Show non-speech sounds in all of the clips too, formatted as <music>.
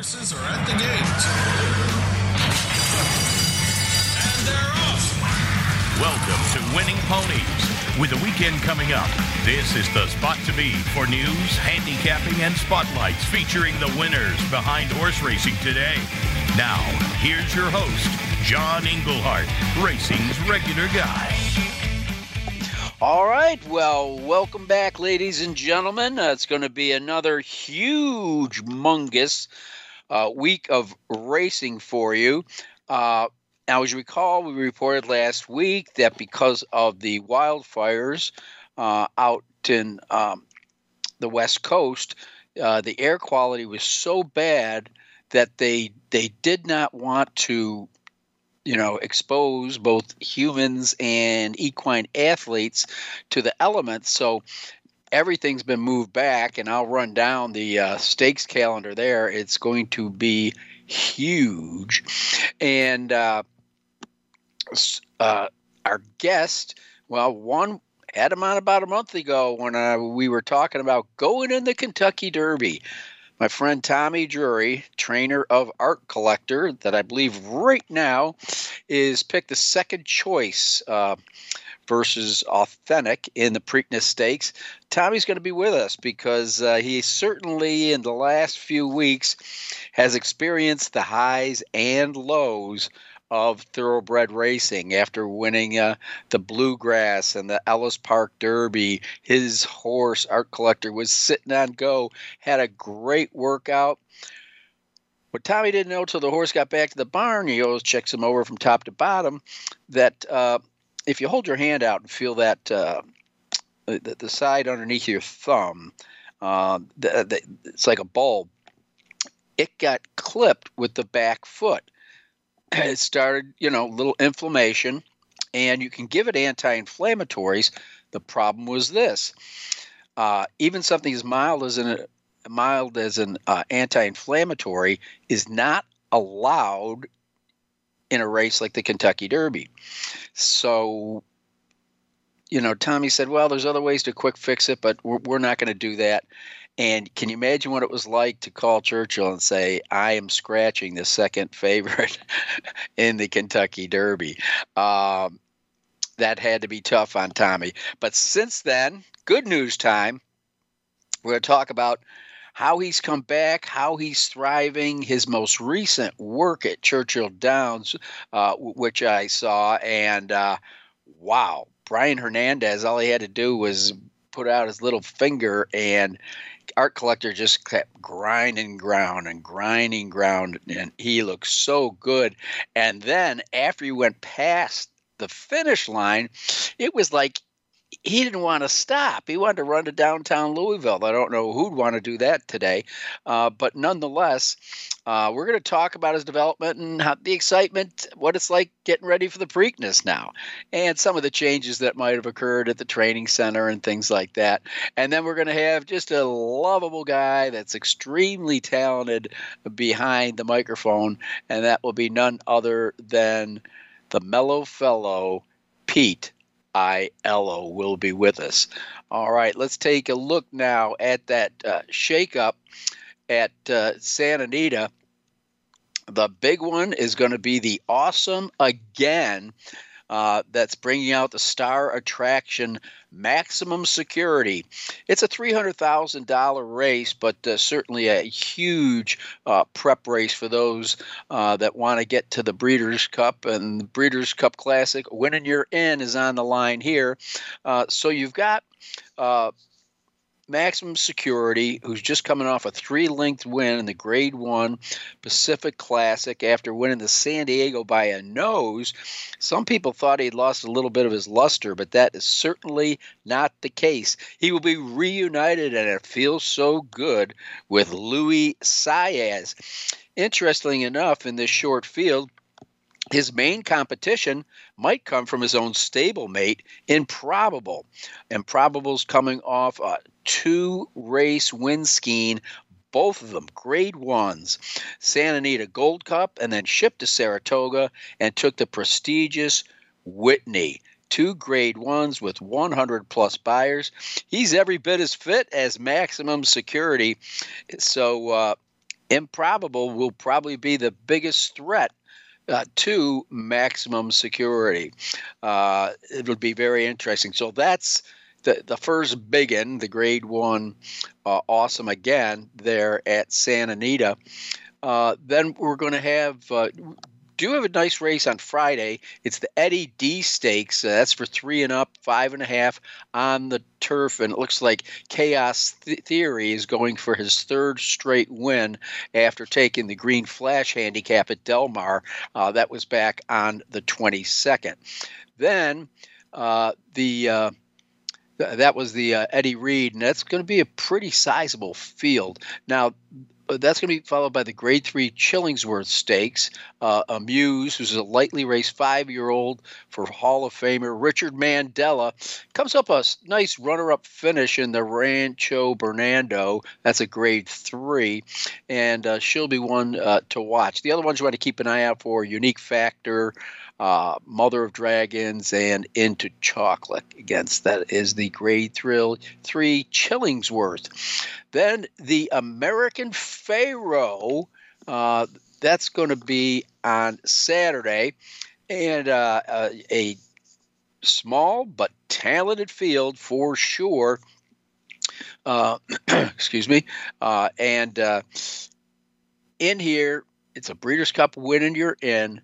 horses are at the gate. And they're off. Welcome to Winning Ponies. With the weekend coming up, this is the spot to be for news, handicapping, and spotlights featuring the winners behind horse racing today. Now, here's your host, John Englehart, racing's regular guy. All right. Well, welcome back, ladies and gentlemen. Uh, it's going to be another huge, mungus uh, week of racing for you. Uh, now, as you recall, we reported last week that because of the wildfires uh, out in um, the West Coast, uh, the air quality was so bad that they they did not want to you know, expose both humans and equine athletes to the elements. So everything's been moved back, and I'll run down the uh, stakes calendar there. It's going to be huge. And uh, uh, our guest, well, one had him on about a month ago when uh, we were talking about going in the Kentucky Derby my friend Tommy Drury, trainer of Art Collector, that I believe right now is picked the second choice uh, versus Authentic in the Preakness Stakes. Tommy's going to be with us because uh, he certainly, in the last few weeks, has experienced the highs and lows of thoroughbred racing after winning uh, the Bluegrass and the Ellis Park Derby. His horse, Art Collector, was sitting on go, had a great workout. What Tommy didn't know till the horse got back to the barn, he always checks him over from top to bottom, that uh, if you hold your hand out and feel that uh, the, the, side underneath your thumb, uh, the, the, it's like a bulb, it got clipped with the back foot <clears throat> it started, you know, little inflammation, and you can give it anti-inflammatories. The problem was this: uh, even something as mild as an mild as an uh, anti-inflammatory is not allowed in a race like the Kentucky Derby. So, you know, Tommy said, "Well, there's other ways to quick fix it, but we're, we're not going to do that." And can you imagine what it was like to call Churchill and say, I am scratching the second <laughs> favorite in the Kentucky Derby? Um, that had to be tough on Tommy. But since then, good news time. We're going to talk about how he's come back, how he's thriving, his most recent work at Churchill Downs, uh, which I saw. And uh, wow, Brian Hernandez, all he had to do was put out his little finger and art collector just kept grinding ground and grinding ground, and he looked so good. And then after he went past the finish line, it was like he didn't want to stop. He wanted to run to downtown Louisville. I don't know who'd want to do that today, uh, but nonetheless, uh, we're going to talk about his development and how, the excitement, what it's like getting ready for the Preakness now, and some of the changes that might have occurred at the training center and things like that. And then we're going to have just a lovable guy that's extremely talented behind the microphone, and that will be none other than the mellow fellow, Pete Aiello will be with us. All right, let's take a look now at that uh, shakeup at uh, Santa Anita. The big one is going to be the awesome again uh, that's bringing out the star attraction maximum security. It's a $300,000 race, but uh, certainly a huge uh, prep race for those uh, that want to get to the Breeders' Cup and the Breeders' Cup Classic. Winning your in is on the line here. Uh, so you've got maximum security, who's just coming off a three length win in the Grade One Pacific Classic after winning the San Diego by a nose. Some people thought he'd lost a little bit of his luster, but that is certainly not the case. He will be reunited, and it feels so good with Luis Saez. Interestingly enough, in this short field, his main competition might come from his own stablemate, Improbable. Improbable's coming off a two race win scheme, both of them grade ones. Santa Anita Gold Cup, and then shipped to Saratoga and took the prestigious Whitney two grade ones with 100 plus Beyers He's every bit as fit as maximum security. So, uh, improbable will probably be the biggest threat uh, to maximum security. Uh, it'll be very interesting. So that's the, the first big one, the grade one, uh, awesome again there at Santa Anita. Uh, then we're going to have uh, do have a nice race on Friday. It's the Eddie D Stakes. Uh, that's for three and up, five and a half on the turf, and it looks like Chaos Th- Theory is going for his third straight win after taking the Green Flash handicap at Del Mar. Uh, that was back on the 22nd. Then uh, the that was the uh, Eddie Reed, and that's going to be a pretty sizable field. Now, uh, that's going to be followed by the Grade Three Chillingworth Stakes. Uh, a Muse, who's a lightly raced five-year-old for Hall of Famer Richard Mandella, comes up a nice runner-up finish in the Rancho Bernardo. That's a Grade Three, and uh, she'll be one uh, to watch. The other ones you want to keep an eye out for: Unique Factor uh, Mother of Dragons, and Into Chocolate. Against that is the Grade Thrill 3 Chillingworth. Then the American Pharoah, uh, that's going to be on Saturday. And uh, uh, a small but talented field for sure. Uh, <clears throat> excuse me. Uh, and uh, in here, it's a Breeders' Cup win, and you're in.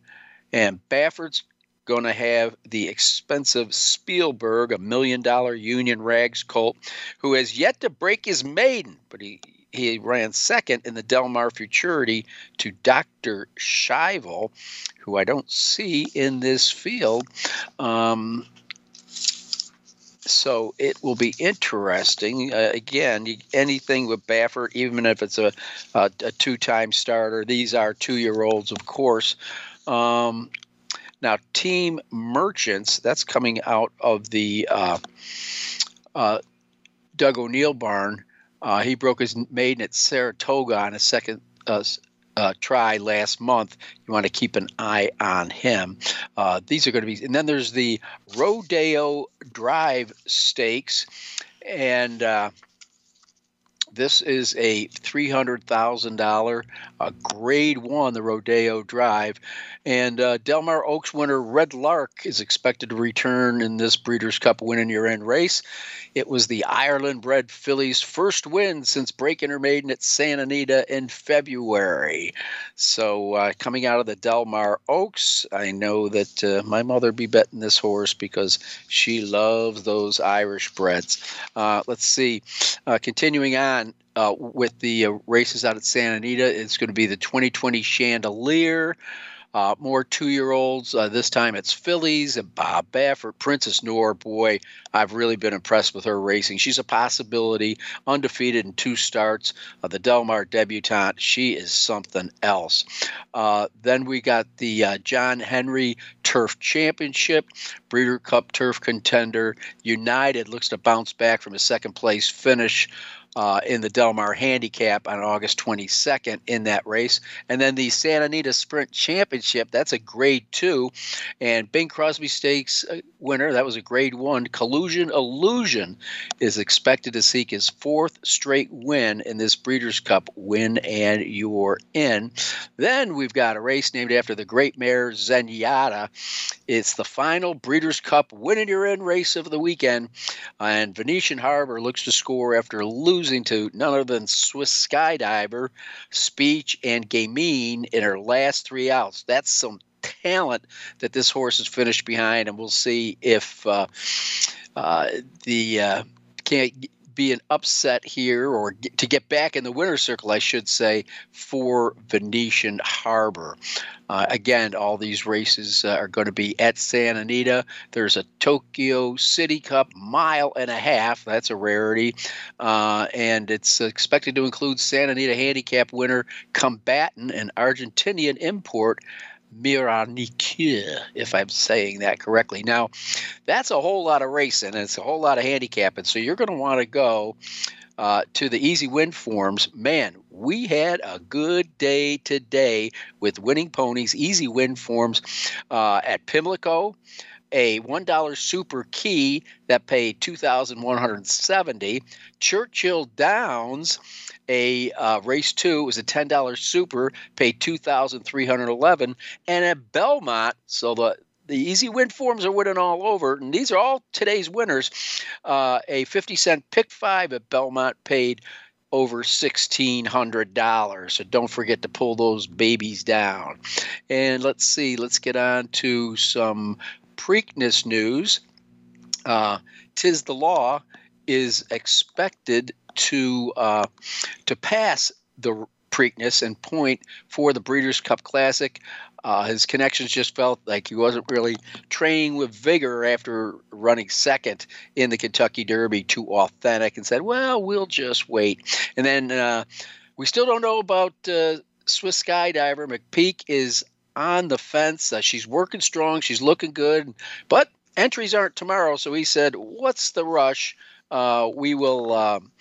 And Baffert's going to have the expensive Spielberg, a million dollar Union Rags colt, who has yet to break his maiden, but he he ran second in the Del Mar Futurity to Dr. Schivel, who I don't see in this field. Um, so it will be interesting. Uh, again, anything with Baffert, even if it's a, a, a two time starter, these are two year olds, of course. Um, now, Team Merchants, that's coming out of the uh, uh, Doug O'Neill barn. Uh, he broke his maiden at Saratoga on a second uh, uh, try last month. You want to keep an eye on him. Uh, these are going to be, and then there's the Rodeo Drive Stakes, and this is a $300,000 uh, grade one, the Rodeo Drive. And uh, Del Mar Oaks winner Red Lark is expected to return in this Breeders' Cup win in your end race. It was the Ireland bred filly's first win since breaking her maiden at Santa Anita in February. So, uh, coming out of the Del Mar Oaks, I know that uh, my mother be betting this horse because she loves those Irish breds. Uh, let's see. Uh, continuing on, uh, with the uh, races out at Santa Anita. It's going to be the 2020 Chandelier. Uh, more two year olds. Uh, this time it's fillies and Bob Baffert. Princess Noor, boy, I've really been impressed with her racing. She's a possibility, undefeated in two starts. Uh, the Del Mar debutante, she is something else. Uh, then we got the uh, John Henry Turf Championship, Breeder Cup Turf Contender. United looks to bounce back from a second place finish uh, in the Del Mar Handicap on August 22nd in that race. And then the Santa Anita Sprint Championship, that's a grade two. And Bing Crosby Stakes uh, winner, that was a grade one. Collusion Illusion is expected to seek his fourth straight win in this Breeders' Cup win, and you're in. Then we've got a race named after the great mare Zenyatta. It's the final Breeders' Cup win and you're in race of the weekend. And Venetian Harbor looks to score after losing losing to none other than Swiss skydiver, Speech, and Gamine in her last three outs. That's some talent that this horse has finished behind, and we'll see if uh, uh, the uh, can't be an upset here, or get, to get back in the winner's circle, I should say, for Venetian Harbor. Uh, again, all these races uh, are going to be at Santa Anita. There's a Tokyo City Cup mile and a half. That's a rarity. Uh, and it's expected to include Santa Anita handicap winner Combatant and Argentinian import Miranicure, if I'm saying that correctly. Now, that's a whole lot of racing and it's a whole lot of handicapping. So you're going to want to go uh, to the easy win forms. Man, we had a good day today with winning ponies, easy win forms uh, at Pimlico. a $1 super key that paid 2170 Churchill Downs, a uh, race two, was a $10 super, paid 2311 And at Belmont, so the, the easy win forms are winning all over, and these are all today's winners. Uh, a 50 cent pick five at Belmont paid over $1,600. So don't forget to pull those babies down. And let's see, let's get on to some Preakness news. Uh, Tiz the Law is expected to uh, to pass the Preakness and point for the Breeders' Cup Classic. Uh, his connections just felt like he wasn't really training with vigor after running second in the Kentucky Derby, too authentic, and said, "Well, we'll just wait." And then uh, we still don't know about uh, Swiss skydiver McPeek is on the fence. Uh, she's working strong. She's looking good, but entries aren't tomorrow. So he said, "What's the rush? Uh, we will." Um,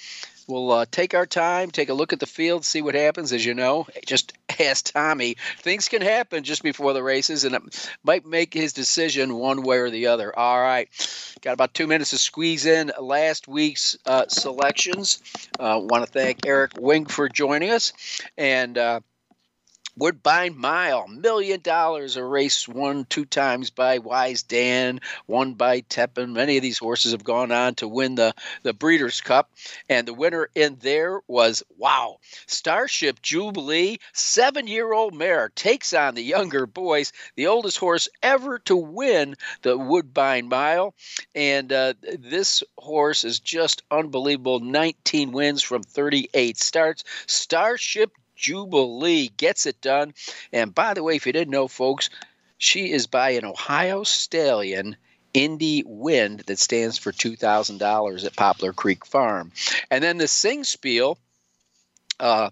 We'll uh, take our time, take a look at the field, see what happens. As you know, just <laughs> ask Tommy. Things can happen just before the races, and it might make his decision one way or the other. All right, got about two minutes to squeeze in last week's uh, selections. Uh, Want to thank Eric Wing for joining us, and. Woodbine Mile, million dollars, a race won two times by Wise Dan, one by Tepin. Many of these horses have gone on to win the, the Breeders' Cup. And the winner in there was, wow, Starship Jubilee, seven year old mare, takes on the younger boys, the oldest horse ever to win the Woodbine Mile. And uh, this horse is just unbelievable 19 wins from 38 starts. Starship Jubilee gets it done. And by the way, if you didn't know, folks, she is by an Ohio Stallion Indy Wind that stands for $2,000 at Poplar Creek Farm. And then the Singspiel, uh,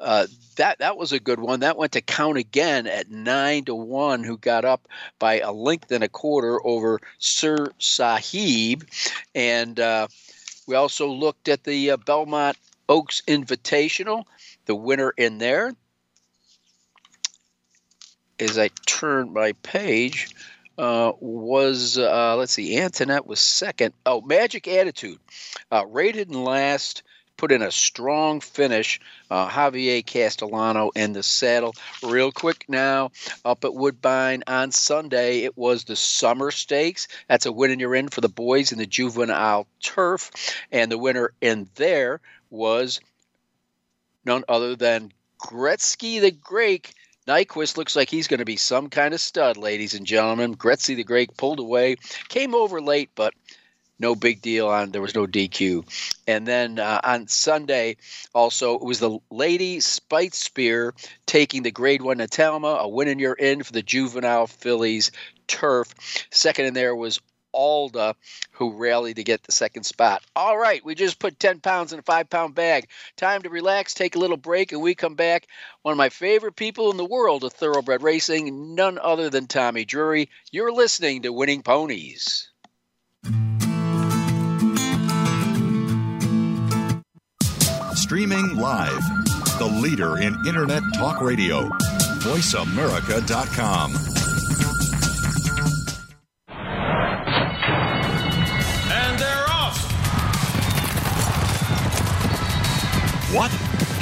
uh, that that was a good one. That went to count again at nine to one, who got up by a length and a quarter over Sir Sahib, and uh, we also looked at the uh, Belmont Oaks Invitational the winner in there as I turn my page uh, was uh, let's see, Antoinette was second. Oh, Magic Attitude, uh, rated in last, put in a strong finish. Uh, Javier Castellano in the saddle. Real quick now, up at Woodbine on Sunday, it was the Summer Stakes. That's a win and you're in for the boys in the juvenile turf, and the winner in there was none other than Gretzky the Great. Nyquist looks like he's going to be some kind of stud, ladies and gentlemen. Gretzky the Great pulled away, came over late, but no big deal on there was no DQ. And then uh, on Sunday, also it was the Lady Spite Spear taking the Grade One Natalma, a win in your in for the juvenile fillies turf. Second in there was Alda, who rallied to get the second spot. All right, we just put 10 pounds in a five pound bag. Time to relax, take a little break, and we come back. One of my favorite people in the world of thoroughbred racing, none other than Tommy Drury. You're listening to Winning Ponies. Streaming live, the leader in Internet talk radio, voiceamerica.com.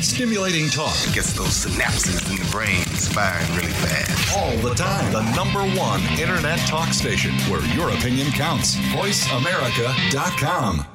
Stimulating talk gets those synapses in the brain firing really fast. all the time. The number one internet talk station where your opinion counts. VoiceAmerica.com.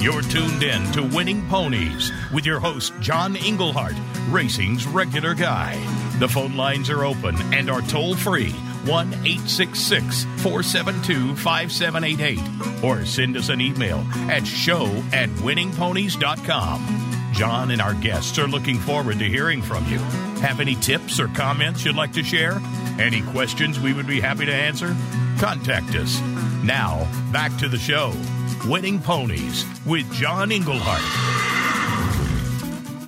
You're tuned in to Winning Ponies with your host, John Englehart, racing's regular guy. The phone lines are open and are toll free 1 866 472 5788 or send us an email at show at winningponies.com. John and our guests are looking forward to hearing from you. Have any tips or comments you'd like to share? Any questions we would be happy to answer? Contact us. Now, back to the show Winning Ponies with John Englehart.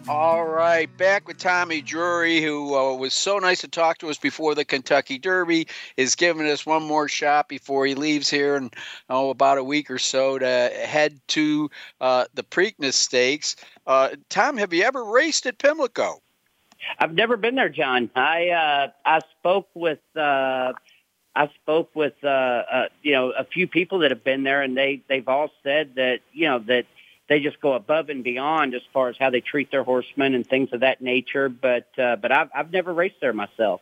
All right, back with Tommy Drury, who uh, was so nice to talk to us before the Kentucky Derby, is giving us one more shot before he leaves here in oh, about a week or so to head to uh, the Preakness Stakes. Uh, Tom, have you ever raced at Pimlico? I've never been there, John. I uh, I spoke with uh, I spoke with uh, you know a few people that have been there, and they they've all said that you know that they just go above and beyond as far as how they treat their horsemen and things of that nature. But uh, but I've I've never raced there myself.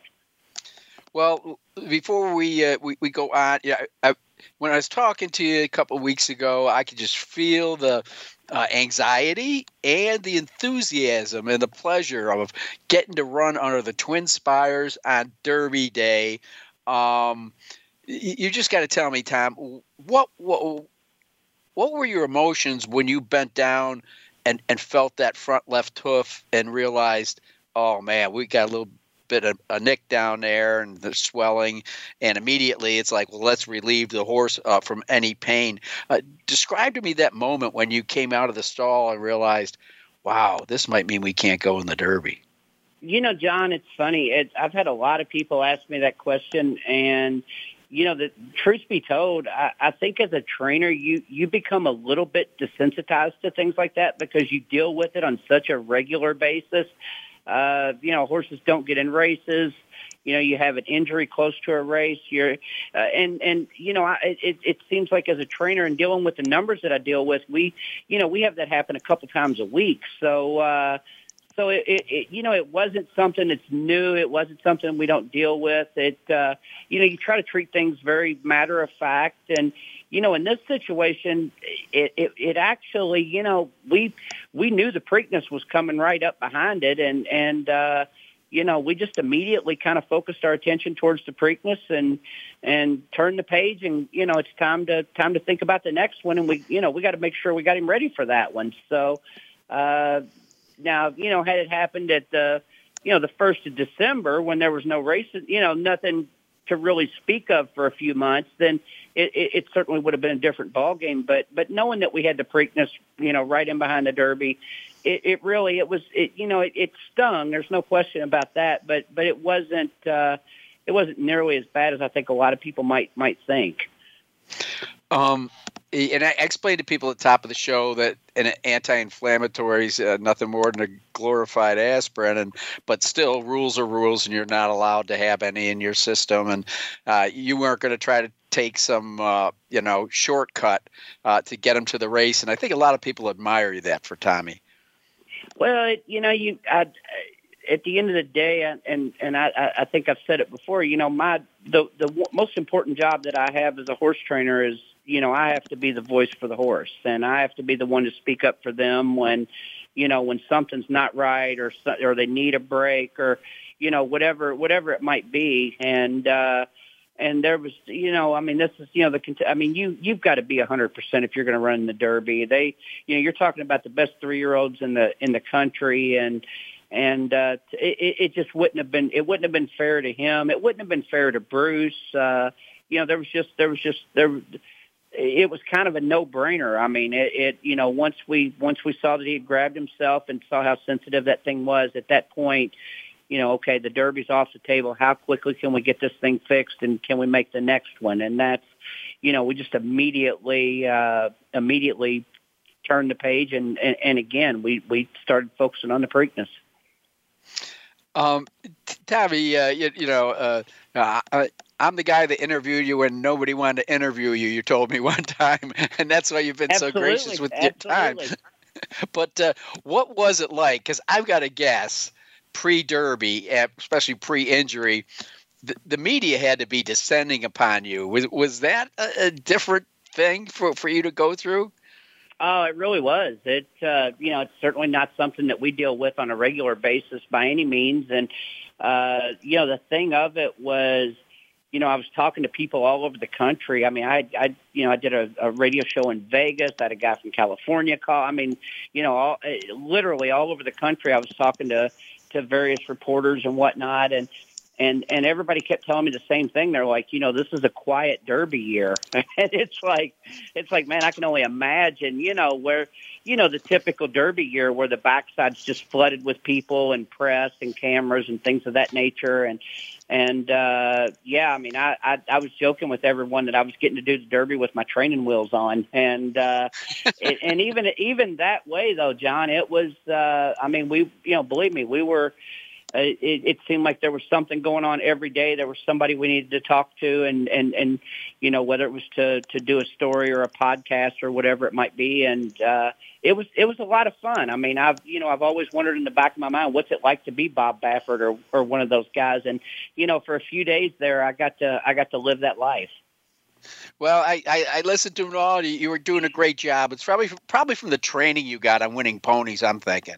Well, before we uh, we, we go on, yeah, I, when I was talking to you a couple of weeks ago, I could just feel the uh, anxiety and the enthusiasm and the pleasure of getting to run under the Twin Spires on Derby Day. Um, you just got to tell me, Tom, what what what were your emotions when you bent down and and felt that front left hoof and realized, oh man, we got a little bit of a nick down there and the swelling, and immediately it's like, well, let's relieve the horse uh, from any pain. Uh, describe to me that moment when you came out of the stall and realized, wow, this might mean we can't go in the Derby. You know, John, it's funny. It, I've had a lot of people ask me that question, and you know, the truth be told, I, I think as a trainer, you you become a little bit desensitized to things like that because you deal with it on such a regular basis. Uh, you know, horses don't get in races. You know, you have an injury close to a race. You're, uh, and and you know, I, it it seems like as a trainer and dealing with the numbers that I deal with, we, you know, we have that happen a couple times a week. So. uh so it, it, it, you know, it wasn't something that's new. It wasn't something we don't deal with. It, uh, you know, you try to treat things very matter of fact. And, you know, in this situation, it, it, it actually, you know, we, we knew the Preakness was coming right up behind it. And, and, uh, you know, we just immediately kind of focused our attention towards the Preakness and, and turned the page and, you know, it's time to, time to think about the next one. And we, you know, we got to make sure we got him ready for that one. So, uh, now, you know, had it happened at the, you know, the first of December when there was no races, you know, nothing to really speak of for a few months, then it, it, it certainly would have been a different ball game. But but knowing that we had the Preakness, you know, right in behind the Derby, it, it really it was it you know it, it stung. There's no question about that. But but it wasn't uh, it wasn't nearly as bad as I think a lot of people might might think. Um, and I explained to people at the top of the show that an anti-inflammatory is uh, nothing more than a glorified aspirin, and but still rules are rules, and you're not allowed to have any in your system, and uh, you weren't going to try to take some uh, you know shortcut uh, to get them to the race, and I think a lot of people admire you that for Tommy. Well, you know, you I, at the end of the day, and and I, I think I've said it before. You know, my the the most important job that I have as a horse trainer is you know, I have to be the voice for the horse and I have to be the one to speak up for them when, you know, when something's not right or, or they need a break or, you know, whatever, whatever it might be. And, uh, and there was, you know, I mean, this is, you know, the, I mean, you, you've got to be a hundred percent if you're going to run the Derby. They, you know, you're talking about the best three-year-olds in the, in the country and, and uh, it, it just wouldn't have been, it wouldn't have been fair to him. It wouldn't have been fair to Bruce. Uh, you know, there was just, there was just, there, it was kind of a no-brainer. I mean, it, it you know once we once we saw that he had grabbed himself and saw how sensitive that thing was at that point, you know, okay, the derby's off the table. How quickly can we get this thing fixed and can we make the next one? And that's, you know, we just immediately uh, immediately turned the page and, and and again we we started focusing on the Preakness. Um, Tommy, uh, you, you know, uh, I, I'm the guy that interviewed you when nobody wanted to interview you. You told me <laughs> one time, and that's why you've been Absolutely. so gracious with Absolutely. your time. <laughs> but uh, what was it like? Because I've got to guess, pre-Derby, especially pre-injury, the, the, media had to be descending upon you. Was was that a, a different thing for for you to go through? Oh, it really was. It, uh, you know, it's certainly not something that we deal with on a regular basis by any means. And, uh, you know, the thing of it was, you know, I was talking to people all over the country. I mean, I, I, you know, I did a, a radio show in Vegas. I had a guy from California call. I mean, you know, all, eh, literally all over the country. I was talking to to various reporters and whatnot, and and and everybody kept telling me the same thing. They're like, you know, this is a quiet Derby year, <laughs> and it's like, it's like, man, I can only imagine, you know, where, you know, the typical Derby year where the backside's just flooded with people and press and cameras and things of that nature, and and uh yeah, I mean, I, I I was joking with everyone that I was getting to do the Derby with my training wheels on, and uh <laughs> it, and even even that way though, John, it was, uh I mean, we, you know, believe me, we were it, it seemed like there was something going on every day. There was somebody we needed to talk to, and and and you know whether it was to to do a story or a podcast or whatever it might be, and uh, it was it was a lot of fun. I mean, I've you know I've always wondered in the back of my mind what's it like to be Bob Baffert or or one of those guys, and you know for a few days there I got to I got to live that life. Well, I, I, I listened to it all. You, you were doing a great job. It's probably probably from the training you got on winning ponies. I'm thinking.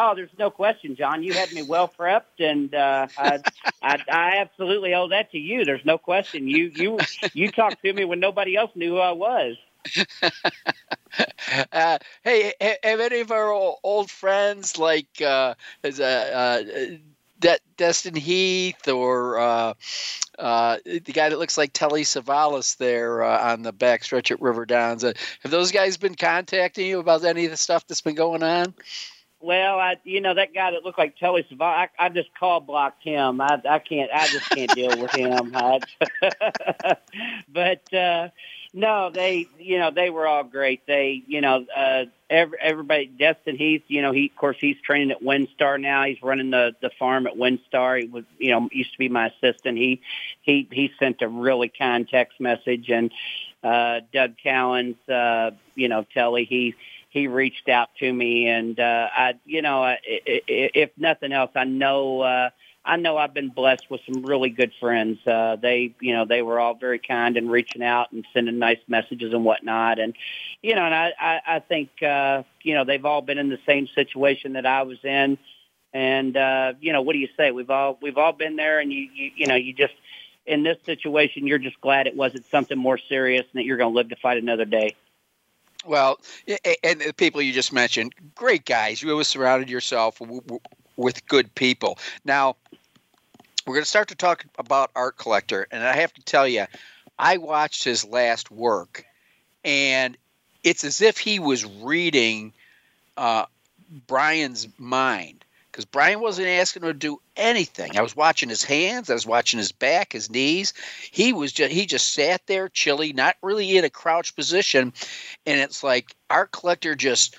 Oh, there's no question, John. You had me well prepped, and uh, I, I, I absolutely owe that to you. There's no question. You you you talked to me when nobody else knew who I was. <laughs> uh, hey, have any of our old friends like uh, as a uh, De- Destin Heath or uh, uh, the guy that looks like Telly Savalas there uh, on the backstretch at River Downs? Uh, have those guys been contacting you about any of the stuff that's been going on? Well, I you know that guy that looked like Telly Savalas. I, I just call blocked him. I I can't. I just can't deal with him. <laughs> I, <laughs> but uh, no, they you know they were all great. They you know uh, every, everybody. Destin Heath. You know he of course he's training at WinStar now. He's running the the farm at WinStar. He was you know used to be my assistant. He he he sent a really kind text message and uh, Doug Cowens. Uh, you know Telly he he reached out to me, and uh, I, you know, I, I, if nothing else, I know. Uh, I know I've been blessed with some really good friends. Uh, they, you know, they were all very kind and reaching out and sending nice messages and whatnot. And, you know, and I, I, I think, uh, you know, they've all been in the same situation that I was in. And, uh, you know, what do you say? We've all, we've all been there and you, you, you know, you just, in this situation, you're just glad it wasn't something more serious and that you're going to live to fight another day. Well, and the people you just mentioned, great guys. You always surrounded yourself with good people. Now, we're going to start to talk about Art Collector, and I have to tell you, I watched his last work, and it's as if he was reading uh, Brian's mind because Brian wasn't asking him to do anything. I was watching his hands, I was watching his back, his knees. He was just he just sat there chilly, not really in a crouch position, and it's like Art Collector just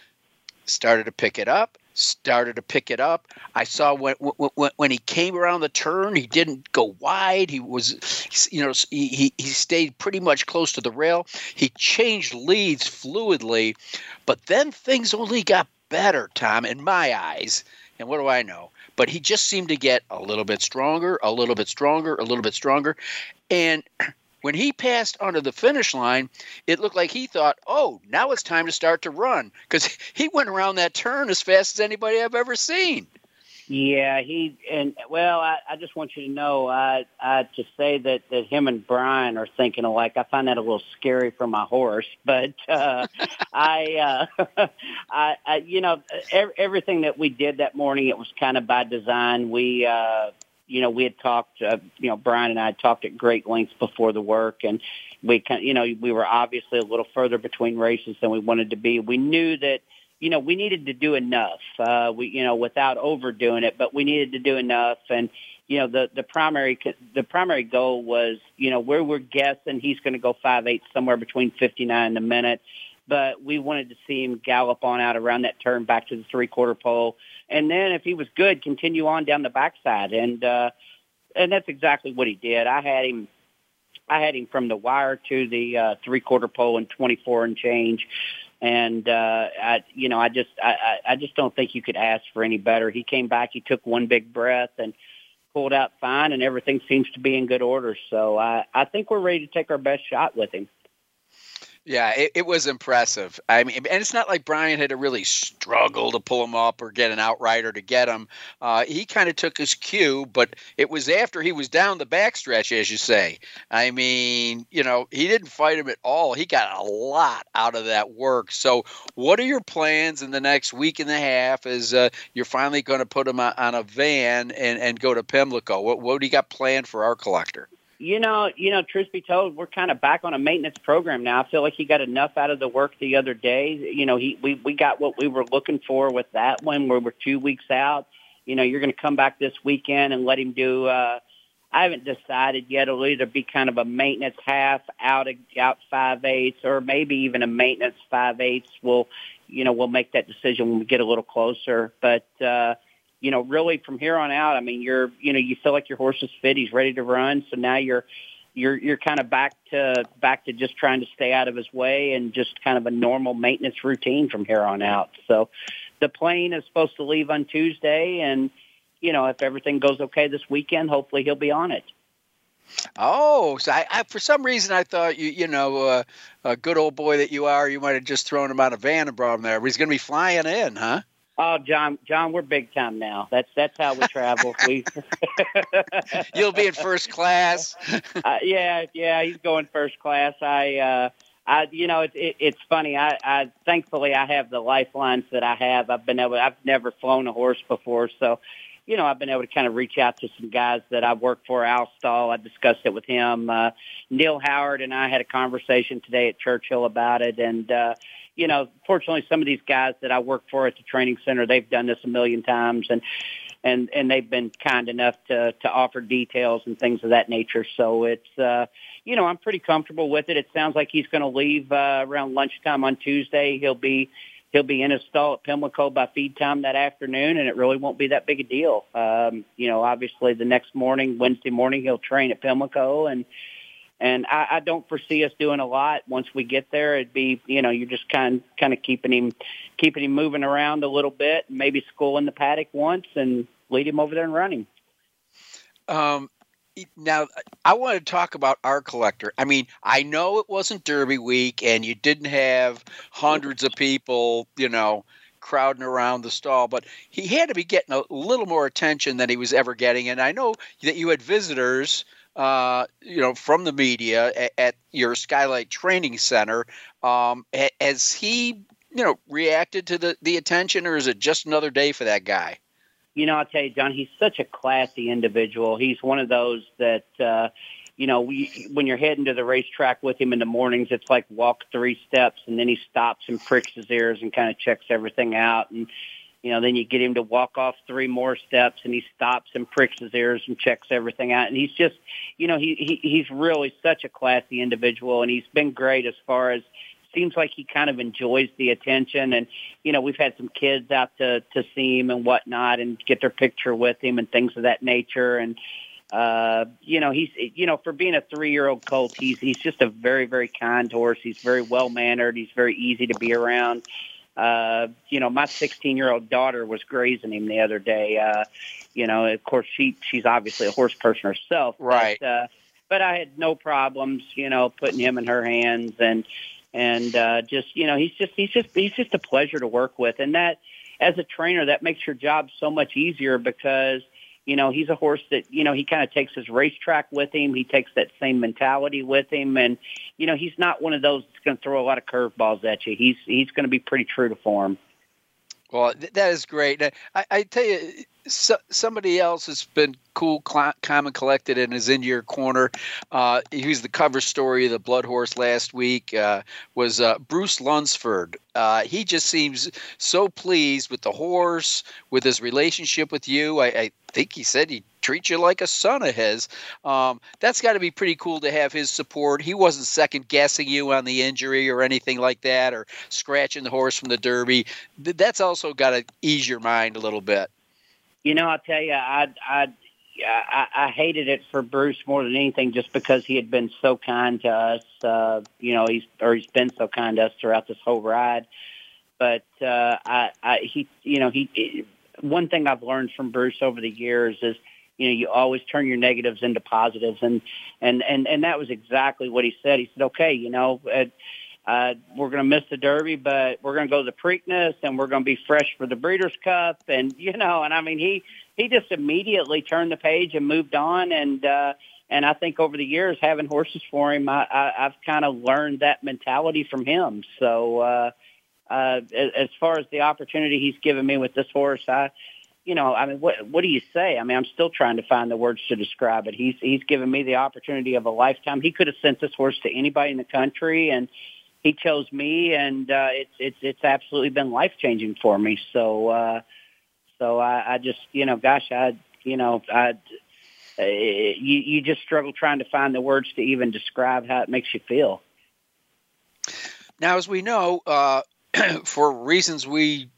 started to pick it up started to pick it up. I saw when, when when he came around the turn, he didn't go wide. He was, you know, he he stayed pretty much close to the rail. He changed leads fluidly, but then things only got better, Tom, in my eyes, and what do I know? But he just seemed to get a little bit stronger, a little bit stronger, a little bit stronger. And <clears throat> when he passed onto the finish line, it looked like he thought, oh, now it's time to start to run because <laughs> he went around that turn as fast as anybody I've ever seen. Yeah, he and well, I, I just want you to know, I I to say that that him and Brian are thinking alike. I find that a little scary for my horse, but uh, <laughs> I, uh, <laughs> I, I, you know, everything that we did that morning, it was kind of by design. We, uh, you know, we had talked, uh, you know, Brian and I had talked at great lengths before the work, and we kind, you know, we were obviously a little further between races than we wanted to be. We knew that you know, we needed to do enough. Uh, we, you know, without overdoing it, but we needed to do enough. And you know, the the primary the primary goal was, you know, where we're guessing he's going to go five eight somewhere between fifty nine a minute. But we wanted to see him gallop on out around that turn back to the three quarter pole, and then if he was good, continue on down the backside. And uh, and that's exactly what he did. I had him I had him from the wire to the uh, three quarter pole in 24 and change and uh, I, you know, I just, I, I just don't think you could ask for any better. He came back, he took one big breath, and pulled out fine, and everything seems to be in good order. So I, I think we're ready to take our best shot with him. Yeah, it, it, was impressive. I mean, and it's not like Brian had to really struggle to pull him up or get an outrider to get him. Uh, he kind of took his cue, but it was after he was down the backstretch, as you say. I mean, you know, he didn't fight him at all. He got a lot out of that work. So, what are your plans in the next week and a half as uh, you're finally going to put him on a van and, and go to Pimlico? What, what do you got planned for Art Collector? You know, you know, truth be told, we're kind of back on a maintenance program now. I feel like he got enough out of the work the other day. You know, he we we got what we were looking for with that one where we're two weeks out. You know, you're going to come back this weekend and let him do. uh I haven't decided yet. It'll either be kind of a maintenance half out out five eighths, or maybe even a maintenance five eighths. We'll, you know, we'll make that decision when we get a little closer. But uh, you know, really from here on out, I mean, you're, you know, you feel like your horse is fit. He's ready to run. So now you're, you're, you're kind of back to, back to just trying to stay out of his way and just kind of a normal maintenance routine from here on out. So the plane is supposed to leave on Tuesday. And, you know, if everything goes okay this weekend, hopefully he'll be on it. Oh, so I, I, for some reason I thought you, you know, uh, a good old boy that you are, you might have just thrown him out of van and brought him there. But he's going to be flying in, huh? Oh, John, John, we're big time now. That's that's how we travel. we <laughs> You'll be in first class. <laughs> uh, yeah, yeah, he's going first class. I, uh, I, you know, it, it, it's funny. I, I, thankfully, I have the lifelines that I have. I've been able. I've never flown a horse before, so you know, I've been able to kind of reach out to some guys that I work for. Al Stall, I discussed it with him. Uh, Neil Howard and I had a conversation today at Churchill about it, and uh, you know, fortunately, some of these guys that I work for at the training center, they've done this a million times, and and and they've been kind enough to to offer details and things of that nature. So it's uh, you know, I'm pretty comfortable with it. It sounds like he's going to leave uh, around lunchtime on Tuesday. He'll be he'll be in his stall at Pimlico by feed time that afternoon, and it really won't be that big a deal. Um, you know, obviously the next morning, Wednesday morning, he'll train at Pimlico, and and I, I don't foresee us doing a lot once we get there. It'd be, you know, you're just kind kind of keeping him keeping him moving around a little bit, maybe school in the paddock once, and lead him over there and run him. Um, now I want to talk about Art Collector. I mean, I know it wasn't Derby week, and you didn't have hundreds of people, you know, crowding around the stall, but he had to be getting a little more attention than he was ever getting. And I know that you had visitors uh, you know, from the media at, at your Skylight Training Center. Um, has he, you know, reacted to the, the attention, or is it just another day for that guy? You know, I'll tell you, John, he's such a classy individual. He's one of those that, uh, you know, we, when you're heading to the racetrack with him in the mornings, it's like walk three steps, and then he stops and pricks his ears and kind of checks everything out. And you know, then you get him to walk off three more steps and he stops and pricks his ears and checks everything out. And he's just, you know, he, he he's really such a classy individual and he's been great as far as seems like he kind of enjoys the attention. And you know we've had some kids out to to see him and whatnot and get their picture with him and things of that nature. And uh you know he's you know for being a three year old colt he's he's just a very very kind horse. He's very well mannered he's very easy to be around uh, you know, my 16 year old daughter was grazing him the other day. Uh, you know, of course she, she's obviously a horse person herself. Right. But, uh, but I had no problems, you know, putting him in her hands and, and, uh, just, you know, he's just, he's just, he's just a pleasure to work with. And that, as a trainer, that makes your job so much easier because, you know, he's a horse that, you know, he kind of takes his racetrack with him. He takes that same mentality with him. And, you know, he's not one of those that's going to throw a lot of curveballs at you. He's, he's going to be pretty true to form. Well, that is great. I, I tell you, so, somebody else has been cool, calm, and collected, and is in your corner. Uh, he was the cover story of the Blood Horse last week. Uh, was uh, Bruce Lunsford. Uh, he just seems so pleased with the horse, with his relationship with you. I, I think he said he treats you like a son of his. Um, that's got to be pretty cool to have his support. He wasn't second guessing you on the injury or anything like that, or scratching the horse from the Derby. That's also got to ease your mind a little bit. You know, I'll tell you, I, I, I, I hated it for Bruce more than anything, just because he had been so kind to us. Uh, you know, he's or he's been so kind to us throughout this whole ride. But uh, I, I, he, you know, he. One thing I've learned from Bruce over the years is, you know, you always turn your negatives into positives, and and and and that was exactly what he said. He said, okay, you know. Uh, uh, we're going to miss the Derby, but we're going to go to the Preakness and we're going to be fresh for the Breeders' Cup. And, you know, and I mean, he, he just immediately turned the page and moved on. And, uh, and I think over the years, having horses for him, I, I, I've kind of learned that mentality from him. So, uh, uh, as far as the opportunity he's given me with this horse, I, you know, I mean, what what do you say? I mean, I'm still trying to find the words to describe it. He's he's given me the opportunity of a lifetime. He could have sent this horse to anybody in the country, and he chose me, and uh, it's it's it's absolutely been life changing for me. So uh, so I, I just you know, gosh, I you know, I uh, you you just struggle trying to find the words to even describe how it makes you feel. Now, as we know, uh, <clears throat> for reasons we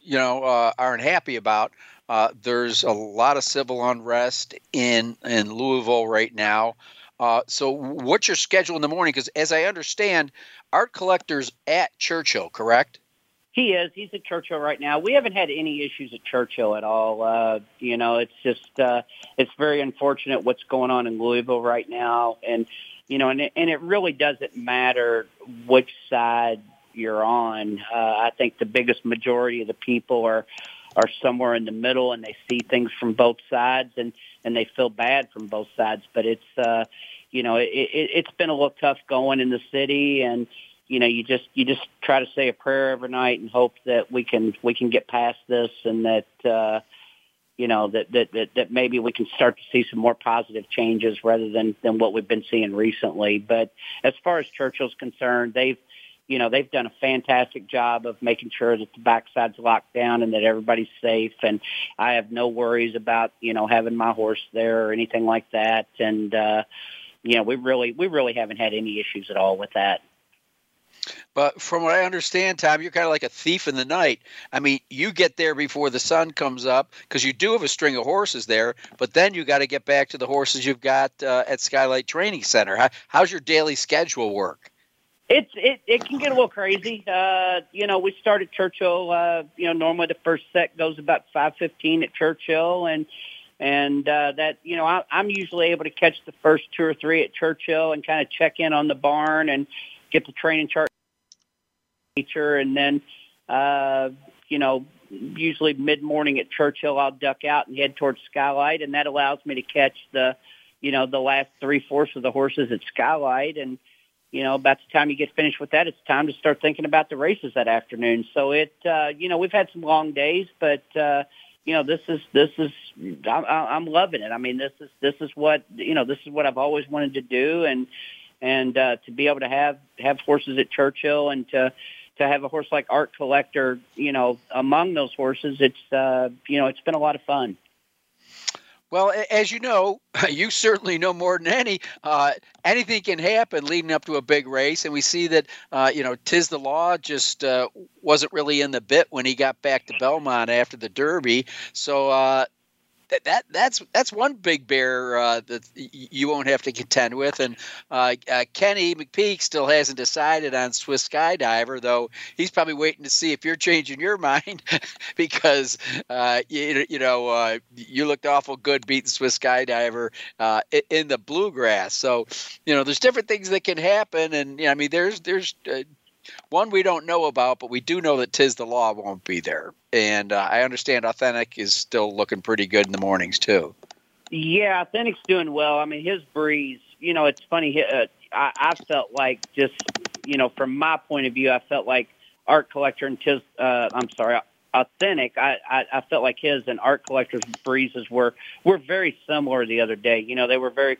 you know uh, aren't happy about. Uh, there's a lot of civil unrest in in Louisville right now. Uh, so, what's your schedule in the morning? Because as I understand, Art Collector's at Churchill, correct? He is. He's at Churchill right now. We haven't had any issues at Churchill at all. Uh, you know, it's just uh, it's very unfortunate what's going on in Louisville right now, and you know, and it, and it really doesn't matter which side you're on. Uh, I think the biggest majority of the people are are somewhere in the middle, and they see things from both sides, and and they feel bad from both sides. But it's uh, you know it, it, it's been a little tough going in the city, and you know you just you just try to say a prayer every night and hope that we can we can get past this, and that. uh you know that, that that that maybe we can start to see some more positive changes rather than than what we've been seeing recently. But as far as Churchill's concerned, they've you know, they've done a fantastic job of making sure that the backside's locked down and that everybody's safe. And I have no worries about, you know, having my horse there or anything like that. And, uh, you know, we really, we really haven't had any issues at all with that. But from what I understand, Tom, you're kind of like a thief in the night. I mean, you get there before the sun comes up because you do have a string of horses there, but then you got to get back to the horses you've got uh, at Skylight Training Center. How, how's your daily schedule work? It's it it can get a little crazy. Uh, you know, we started Churchill. Uh, you know, normally the first set goes about five fifteen at Churchill, and and uh, that you know I, I'm usually able to catch the first two or three at Churchill and kind of check in on the barn and get the training chart feature, and then uh, you know usually mid morning at Churchill I'll duck out and head towards Skylight, and that allows me to catch the you know the last three fourths of the horses at Skylight. And you know, about the time you get finished with that, it's time to start thinking about the races that afternoon. So it, uh, you know, we've had some long days, but, uh, you know, this is, this is, I'm, I'm loving it. I mean, this is, this is what, you know, this is what I've always wanted to do. And, and, uh, to be able to have, have horses at Churchill and to, to have a horse like Art Collector, you know, among those horses, it's, uh, you know, it's been a lot of fun. Well, as you know, <laughs> you certainly know more than any. Uh, anything can happen leading up to a big race, and we see that uh, you know Tiz the Law just uh, wasn't really in the bit when he got back to Belmont after the Derby. So uh, that, that that's that's one big bear uh, that you won't have to contend with. And uh, uh, Kenny McPeek still hasn't decided on Swiss Skydiver, though he's probably waiting to see if you're changing your <laughs> mind <laughs> because uh, you, you know uh, you looked awful good beating Swiss Skydiver uh, in the Blue Grass. So you know there's different things that can happen, and you know, I mean there's there's one we don't know about, but we do know that Tiz the Law won't be there. And uh, I understand Authentic is still looking pretty good in the mornings, too. Yeah, Authentic's doing well. I mean, his breeze, you know, it's funny. Uh, I, I felt like just, you know, from my point of view, I felt like Art Collector and Tiz, uh, I'm sorry, Authentic, I, I, I felt like his and Art Collector's breezes were, were very similar the other day. You know, they were very,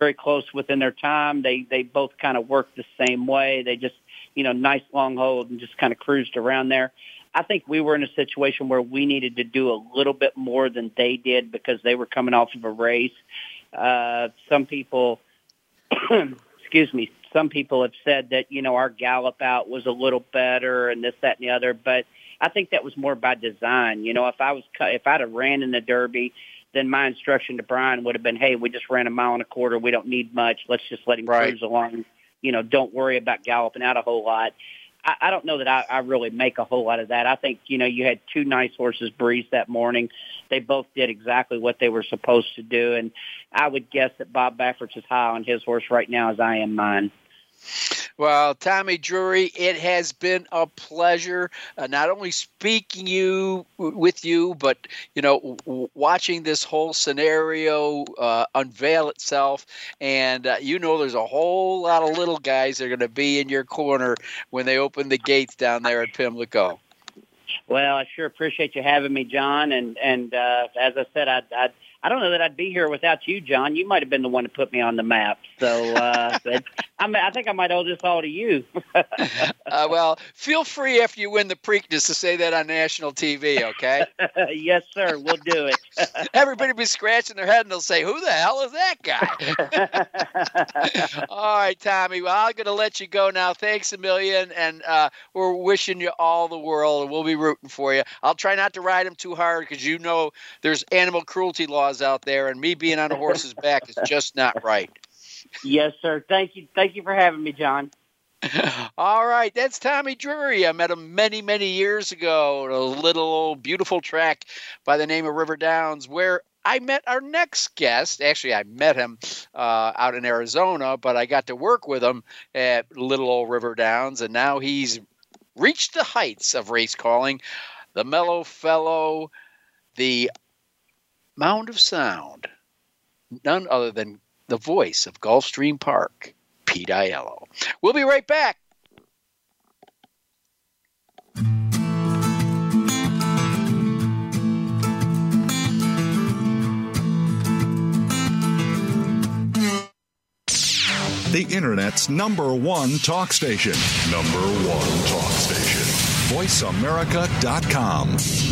very close within their time. They, they both kind of worked the same way. They just, you know, nice long hold and just kind of cruised around there. I think we were in a situation where we needed to do a little bit more than they did because they were coming off of a race. Uh, some people, <clears throat> excuse me, some people have said that, you know, our gallop out was a little better and this, that, and the other, but I think that was more by design. You know, if I was, if I'd have ran in the Derby, then my instruction to Brian would have been, hey, we just ran a mile and a quarter. We don't need much. Let's just let him right. cruise along you know, don't worry about galloping out a whole lot. I, I don't know that I, I really make a whole lot of that. I think, you know, you had two nice horses breeze that morning. They both did exactly what they were supposed to do. And I would guess that Bob Baffert's as high on his horse right now as I am mine. Well, Tommy Drury, it has been a pleasure uh, not only speaking you with you, but you know, w- watching this whole scenario uh, unveil itself. And uh, you know, there's a whole lot of little guys that are going to be in your corner when they open the gates down there at Pimlico. Well, I sure appreciate you having me, John. And and uh, as I said, I'd, I'd I don't know that I'd be here without you, John. You might have been the one to put me on the map. So uh, <laughs> I, I think I might owe this all to you. <laughs> uh, well, feel free after you win the Preakness to say that on national TV, okay? <laughs> yes, sir. We'll do it. Everybody be scratching their head and they'll say, "Who the hell is that guy?" all right, Tommy. Well, I'm going to let you go now. Thanks a million, and uh, we're wishing you all the world, and we'll be rooting for you. I'll try not to ride him too hard because you know there's animal cruelty laws out there, and me being on a horse's back is just not right. Yes, sir. Thank you. Thank you for having me, John. <laughs> All right, that's Tommy Drury. I met him many, many years ago at a little old beautiful track by the name of River Downs, where I met our next guest. Actually, I met him uh, out in Arizona, but I got to work with him at Little Old River Downs, and now he's reached the heights of race calling. The mellow fellow, the Mound of Sound, none other than the voice of Gulfstream Park, Pete Aiello. We'll be right back. The Internet's number one talk station. Number one talk station. VoiceAmerica.com.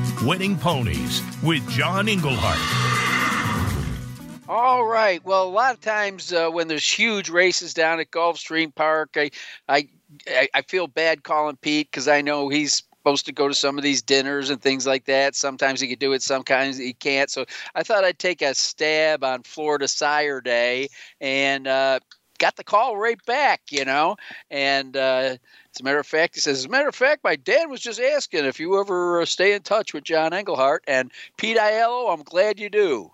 Winning Ponies with John Englehart. All right. Well, a lot of times uh, when there's huge races down at Gulfstream Park, I I I feel bad calling Pete because I know he's supposed to go to some of these dinners and things like that. Sometimes he can do it, sometimes he can't. So I thought I'd take a stab on Florida Sire Day and uh, got the call right back, you know. And uh, as a matter of fact, he says, as a matter of fact, my dad was just asking if you ever uh, stay in touch with John Englehart. And Pete Aiello, I'm glad you do.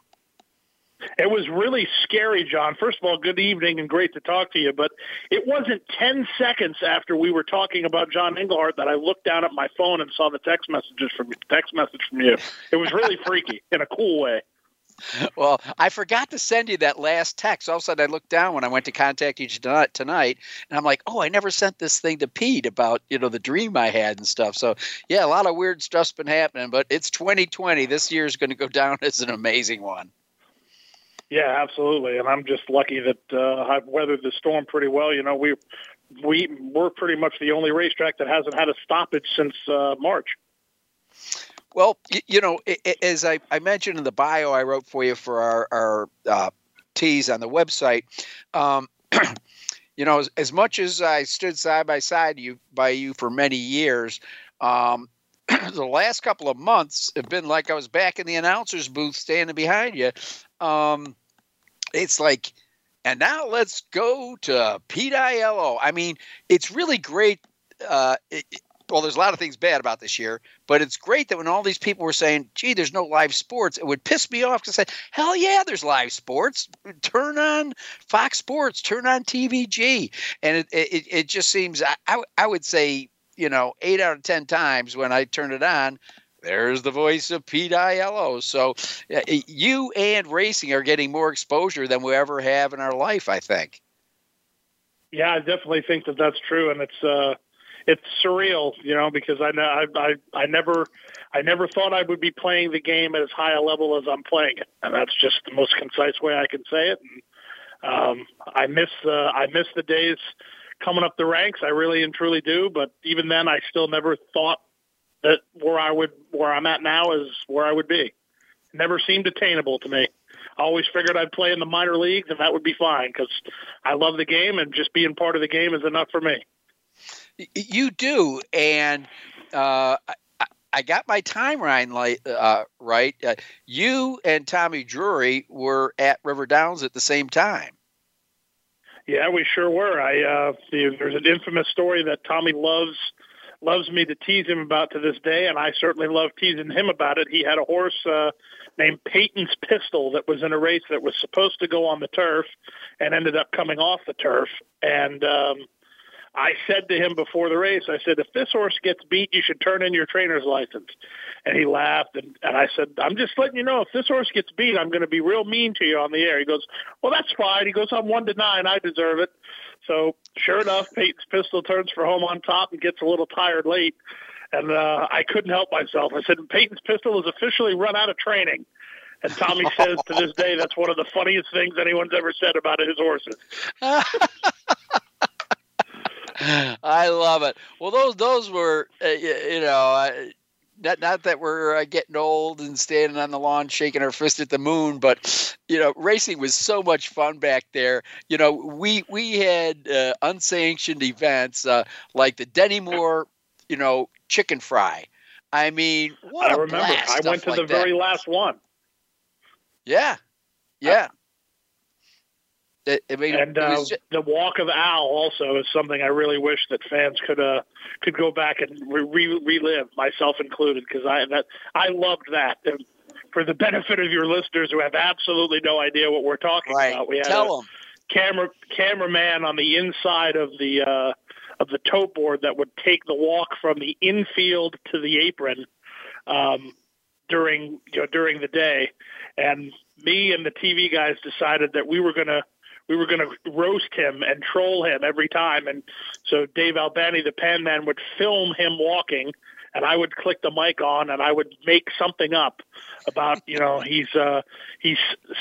It was really scary, John. First of all, good evening and great to talk to you. But it wasn't 10 seconds after we were talking about John Englehart that I looked down at my phone and saw the text messages from text message from you. It was really <laughs> freaky in a cool way. Well, I forgot to send you that last text. All of a sudden, I looked down when I went to contact you tonight, and I'm like, "Oh, I never sent this thing to Pete about you know the dream I had and stuff." So, yeah, a lot of weird stuff's been happening, but it's 2020. This year is going to go down <laughs> as an amazing one. Yeah, absolutely. And I'm just lucky that uh, I've weathered the storm pretty well. You know, we we we're pretty much the only racetrack that hasn't had a stoppage since uh, March. Well, you, you know, as I, I, mentioned in the bio I wrote for you for our, our uh, tease on the website, um, <clears throat> you know, as, as, much as I stood side by side you by you for many years, um, <clears throat> the last couple of months have been like I was back in the announcer's booth standing behind you. Um, it's like, and now let's go to Pete Aiello. I mean, it's really great. Uh, it, well, there's a lot of things bad about this year, but it's great that when all these people were saying, gee, there's no live sports, it would piss me off to say, hell yeah, there's live sports. Turn on Fox Sports, turn on TVG. And it, it, it just seems, I, I would say, you know, eight out of 10 times when I turn it on, there's the voice of Pete Aiello. So you and racing are getting more exposure than we ever have in our life, I think. Yeah, I definitely think that that's true. And it's, uh, it's surreal, you know, because I, I I I never I never thought I would be playing the game at as high a level as I'm playing it, and that's just the most concise way I can say it. And, um, I miss uh, I miss the days coming up the ranks. I really and truly do. But even then, I still never thought that where I would where I'm at now is where I would be. It never seemed attainable to me. I always figured I'd play in the minor leagues and that would be fine because I love the game and just being part of the game is enough for me. You do, and uh, I, I, got my timeline like, uh, right. Uh, you and Tommy Drury were at River Downs at the same time. Yeah, we sure were. I uh, there's an infamous story that Tommy loves loves me to tease him about to this day, and I certainly love teasing him about it. He had a horse uh, named Peyton's Pistol that was in a race that was supposed to go on the turf and ended up coming off the turf, and um, I said to him before the race, I said, if this horse gets beat, you should turn in your trainer's license. And he laughed. And, and I said, I'm just letting you know, if this horse gets beat, I'm going to be real mean to you on the air. He goes, well, that's fine. He goes, I'm one to nine. I deserve it. So sure enough, Peyton's pistol turns for home on top and gets a little tired late. And uh, I couldn't help myself. I said, Peyton's pistol has officially run out of training. And Tommy says to this day, that's one of the funniest things anyone's ever said about his horses. <laughs> I love it. Well, those those were uh, you know. Uh, not, not that we're uh, getting old and standing on the lawn shaking our fist at the moon, but you know, racing was so much fun back there. You know, we we had uh, unsanctioned events uh, like the Denny Moore, you know, chicken fry. I mean, what I remember. I went to like the that. very last one. Yeah, yeah. I mean, and uh, just... the walk of Al also is something I really wish that fans could uh, could go back and re- relive, myself included, because I that I loved that. And for the benefit of your listeners who have absolutely no idea what we're talking right. about, we had Tell a them. camera cameraman on the inside of the uh, of the tote board that would take the walk from the infield to the apron um, during you know during the day, and me and the TV guys decided that we were going to we were going to roast him and troll him every time. And so Dave Albani, the pen man, would film him walking, and I would click the mic on, and I would make something up about you know he's uh, he's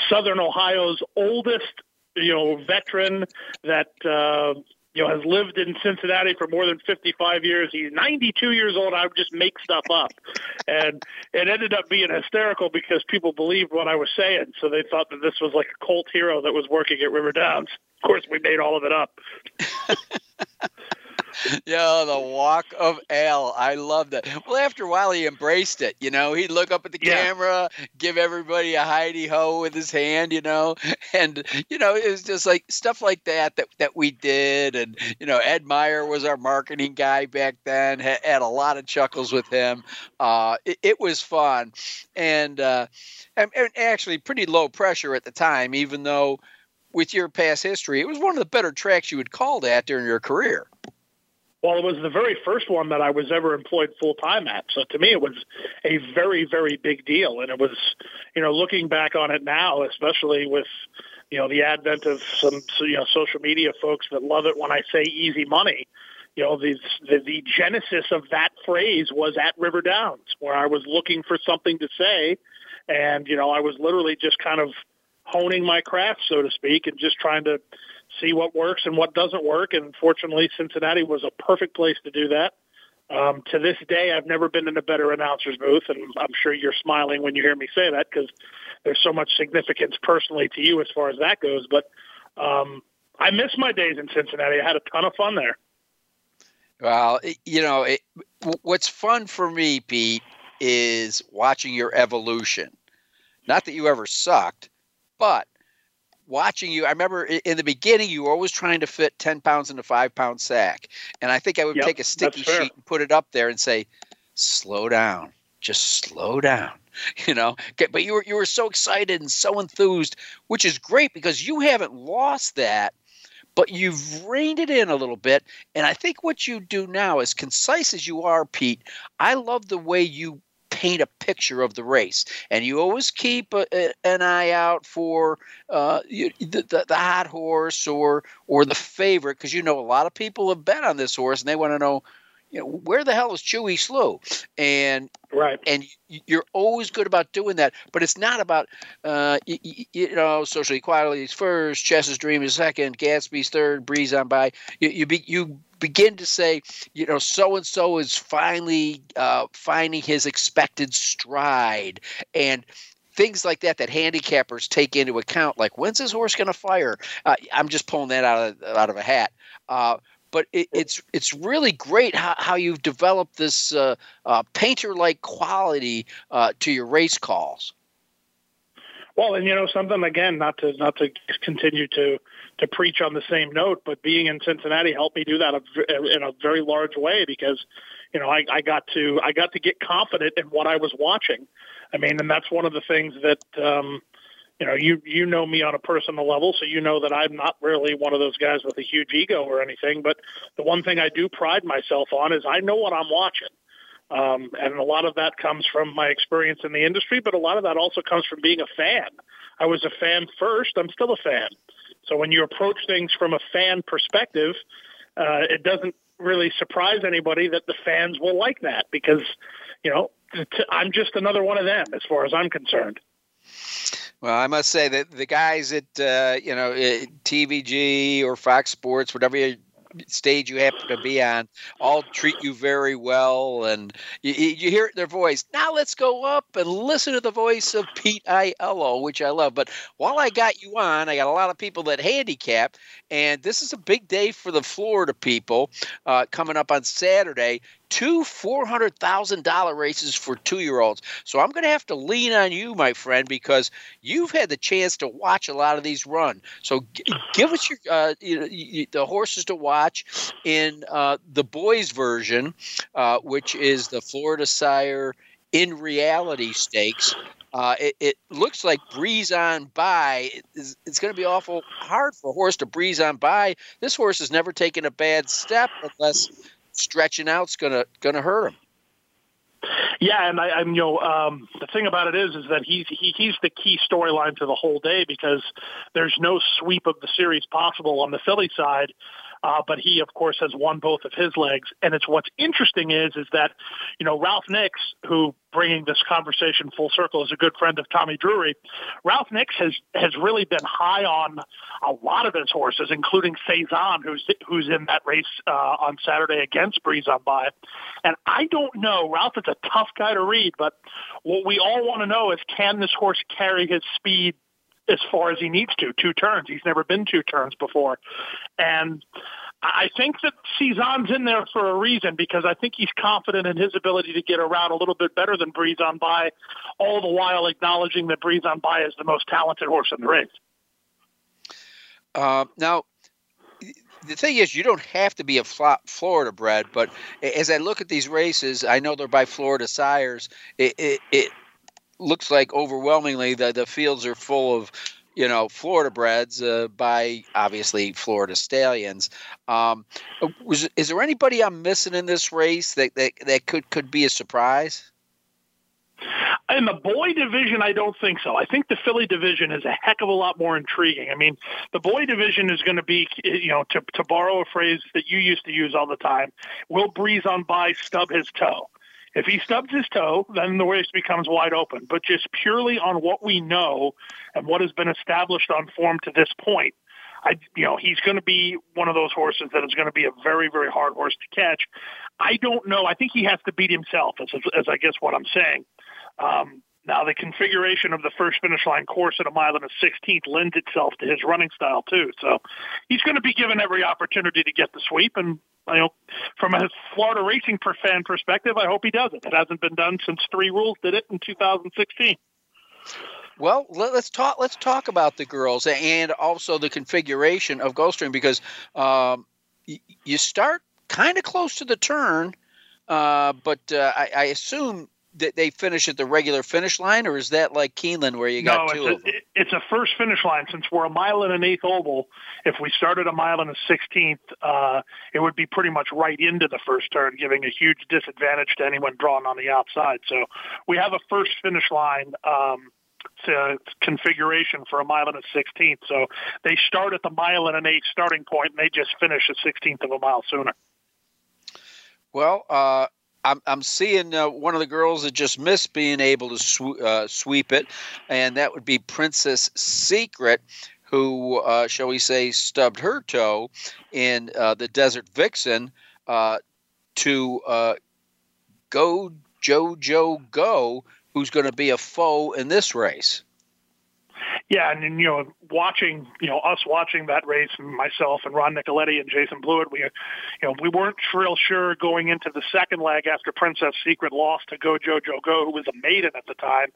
Southern Ohio's oldest you know veteran that uh, you know, has lived in Cincinnati for more than 55 years. He's 92 years old. I would just make stuff up. And it ended up being hysterical because people believed what I was saying. So they thought that this was like a cult hero that was working at River Downs. Of course, we made all of it up. <laughs> yeah, the walk of L. I love that. Well, after a while, he embraced it. You know, he'd look up at the yeah. camera, give everybody a hidey ho with his hand. You know, and you know, it was just like stuff like that that that we did. And you know, Ed Meyer was our marketing guy back then. Had, had a lot of chuckles with him. Uh, it, it was fun, and, uh, and and actually pretty low pressure at the time, even though. With your past history, it was one of the better tracks you had called at during your career. Well, it was the very first one that I was ever employed full time at. So to me, it was a very, very big deal. And it was, you know, looking back on it now, especially with, you know, the advent of some, you know, social media folks that love it when I say easy money. You know, the, the, the genesis of that phrase was at River Downs, where I was looking for something to say. And, you know, I was literally just kind of honing my craft, so to speak, and just trying to see what works and what doesn't work. And fortunately, Cincinnati was a perfect place to do that. Um, to this day, I've never been in a better announcer's booth, and I'm sure you're smiling when you hear me say that because there's so much significance personally to you as far as that goes. But um, I miss my days in Cincinnati. I had a ton of fun there. Well, you know, it, what's fun for me, Pete, is watching your evolution. Not that you ever sucked, but watching you. I remember in the beginning, you were always trying to fit 10 pounds in a five pound sack. And I think I would yep, take a sticky sheet and put it up there and say, slow down, just slow down. <laughs> You know, but you were you were so excited and so enthused, which is great because you haven't lost that but you've reined it in a little bit. And I think what you do now, as concise as you are, Pete, I love the way you paint a picture of the race, and you always keep a, a, an eye out for uh, the, the, the hot horse or or the favorite, because you know a lot of people have bet on this horse, and they want to know you know, where the hell is Chewy Slew? And right, and you're always good about doing that, but it's not about uh, you, you know social equality is first, Chess's dream is second, Gatsby's third, breeze on by. You you, be, you begin to say, you know, so and so is finally uh, finding his expected stride, and things like that that handicappers take into account. Like when's his horse going to fire? Uh, I'm just pulling that out of out of a hat. Uh, but it, it's it's really great how, how you've developed this uh, uh, painter-like quality uh, to your race calls. Well, and you know something again, not to not to continue to to preach on the same note, but being in Cincinnati helped me do that in a very large way because you know I, I got to I got to get confident in what I was watching. I mean, and that's one of the things that um, you know, you you know me on a personal level, so you know that I'm not really one of those guys with a huge ego or anything. But the one thing I do pride myself on is I know what I'm watching. Um, and a lot of that comes from my experience in the industry, but a lot of that also comes from being a fan. I was a fan first. I'm still a fan. So when you approach things from a fan perspective, uh, it doesn't really surprise anybody that the fans will like that because, you know, I'm just another one of them as far as I'm concerned. Well, I must say that the guys at uh, you know TVG or Fox Sports, whatever you, stage you happen to be on all treat you very well and you, you hear their voice. Now let's go up and listen to the voice of pete Aiello, which i love. But while i got you on i got a lot of people that handicap and this is a big day for the florida people uh, coming up on saturday two $400,000 races for two year olds. So I'm going to have to lean on you, my friend, because you've had the chance to watch a lot of these run. So g- give us your uh, you know, the horses to watch in uh, the boys' version, uh, which is the Florida Sire In Reality stakes. Uh, it, it, looks like breeze on by. It's, it's going to be awful hard for a horse to breeze on by. This horse has never taken a bad step unless stretching out's gonna gonna hurt him. Yeah, and I, I'm you know um, the thing about it is is that he's he, he's the key storyline to the whole day because there's no sweep of the series possible on the filly side uh, but he, of course, has won both of his legs. And it's what's interesting is is that, you know, Ralph Nicks, who bringing this conversation full circle is a good friend of Tommy Drury. Ralph Nicks has has really been high on a lot of his horses, including Faison, who's who's in that race uh, on Saturday against Breeze on by. And I don't know, Ralph is a tough guy to read, but what we all want to know is can this horse carry his speed as far as he needs to, two turns. He's never been two turns before. And I think that Faison's in there for a reason because I think he's confident in his ability to get around a little bit better than Breeze on by, all the while acknowledging that Breeze on by is the most talented horse in the race. Uh, now, the thing is, you don't have to be a Florida bred, but as I look at these races, I know they're by Florida sires. It, it, it looks like overwhelmingly the, the fields are full of you know Florida breds uh, by obviously Florida stallions. Um, was is there anybody I'm missing in this race that, that that could could be a surprise? In the boy division, I don't think so. I think the Filly division is a heck of a lot more intriguing. I mean, the boy division is going to be, you know, to, to borrow a phrase that you used to use all the time, will breeze on by stub his toe. If he stubs his toe, then the race becomes wide open. But just purely on what we know and what has been established on form to this point, I, you know, he's going to be one of those horses that is going to be a very, very hard horse to catch. I don't know. I think he has to beat himself, as, as I guess what I'm saying. Um, now, the configuration of the first finish line course at a mile and a 16th lends itself to his running style too. So he's going to be given every opportunity to get the sweep. And you know, from a Florida racing fan perspective, I hope he does it. It hasn't been done since Three Rules did it in 2016. Well, let's talk. Let's talk about the girls and also the configuration of Gulfstream because um, you start kind of close to the turn, uh, but uh, I, I, assume they finish at the regular finish line, or is that like Keeneland where you got no, two it's? A, it's a first finish line. Since we're a mile and an eighth oval, if we started a mile and a sixteenth, uh, it would be pretty much right into the first turn, giving a huge disadvantage to anyone drawn on the outside. So we have a first finish line. Um, to configuration for a mile and a sixteenth. So they start at the mile and an eighth starting point, and they just finish a sixteenth of a mile sooner. Well, uh, I'm, I'm seeing uh, one of the girls that just missed being able to sw- uh, sweep it, and that would be Princess Secret, who, uh, shall we say, stubbed her toe in uh, the Desert Vixen uh, to go JoJo Go, who's going to be a foe in this race. Yeah, and, and you know, watching you know us watching that race, myself and Ron Nicoletti and Jason Blewitt, we you know we weren't real sure going into the second leg after Princess Secret lost to Go Jojo Go, who was a maiden at the time.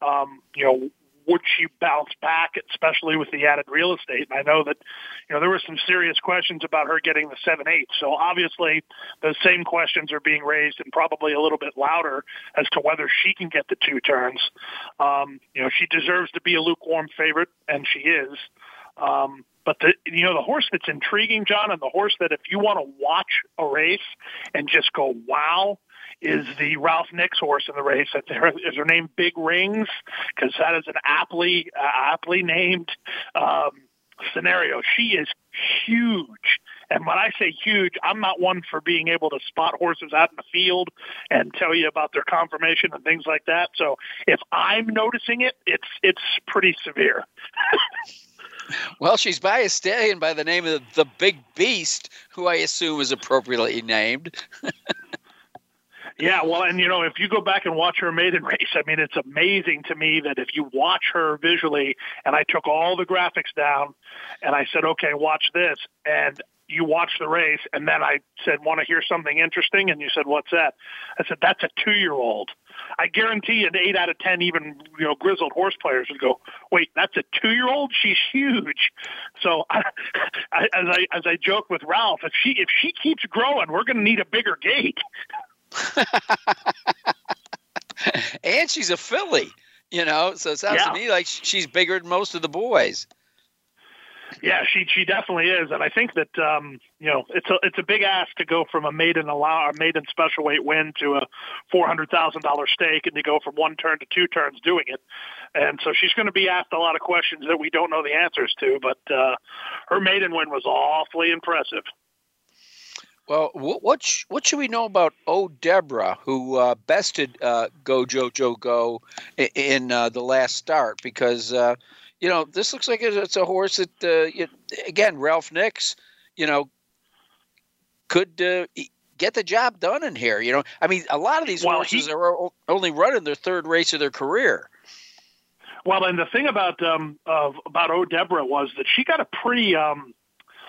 Um, you know, would she bounce back, especially with the added real estate? And I know that, you know, there were some serious questions about her getting the seven eight. So obviously, those same questions are being raised and probably a little bit louder as to whether she can get the two turns. Um, you know, she deserves to be a lukewarm favorite, and she is. Um, but the you know the horse that's intriguing, John, and the horse that if you want to watch a race and just go wow, is the Ralph Nicks horse in the race. Is her name Big Rings? Because that is an aptly uh, aptly named um, scenario. She is huge. And when I say huge, I'm not one for being able to spot horses out in the field and tell you about their conformation and things like that. So if I'm noticing it, it's it's pretty severe. <laughs> Well, she's by a stallion by the name of the Big Beast, who I assume is appropriately named. <laughs> Yeah, well, and you know, if you go back and watch her maiden race, I mean, it's amazing to me that if you watch her visually, and I took all the graphics down, and I said, okay, watch this, and you watch the race, and then I said, want to hear something interesting, and you said, what's that? I said, that's a two-year-old. I guarantee an eight out of ten, even you know, grizzled horse players would go, "Wait, that's a two-year-old? She's huge." So, I, <laughs> I, as I as I joke with Ralph, if she if she keeps growing, we're going to need a bigger gate. <laughs> <laughs> and she's a filly, you know. So it sounds yeah. to me like she's bigger than most of the boys. Yeah, she she definitely is, and I think that um, you know it's a it's a big ask to go from a maiden allow a maiden special weight win to a four hundred thousand dollar stake, and to go from one turn to two turns doing it, and so she's going to be asked a lot of questions that we don't know the answers to. But uh, her maiden win was awfully impressive. Well, what sh- what should we know about O Deborah, who uh, bested uh, Go Jojo Go in, in uh, the last start? Because uh, you know this looks like it's a horse that uh, it, again Ralph Nicks, you know, could uh, get the job done in here. You know, I mean, a lot of these well, horses he, are only running their third race of their career. Well, and the thing about um, about O Deborah was that she got a pretty um,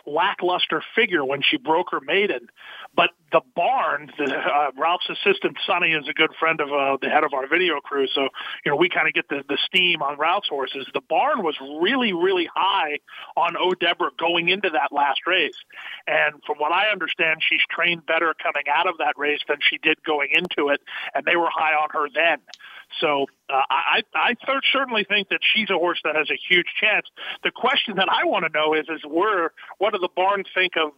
lackluster figure when she broke her maiden. But the barn, the, uh, Ralph's assistant Sonny is a good friend of uh, the head of our video crew, so you know we kind of get the the steam on Ralph's horses. The barn was really really high on O'Deborah going into that last race, and from what I understand, she's trained better coming out of that race than she did going into it, and they were high on her then. So uh, I, I certainly think that she's a horse that has a huge chance. The question that I want to know is, is where, what do the barns think of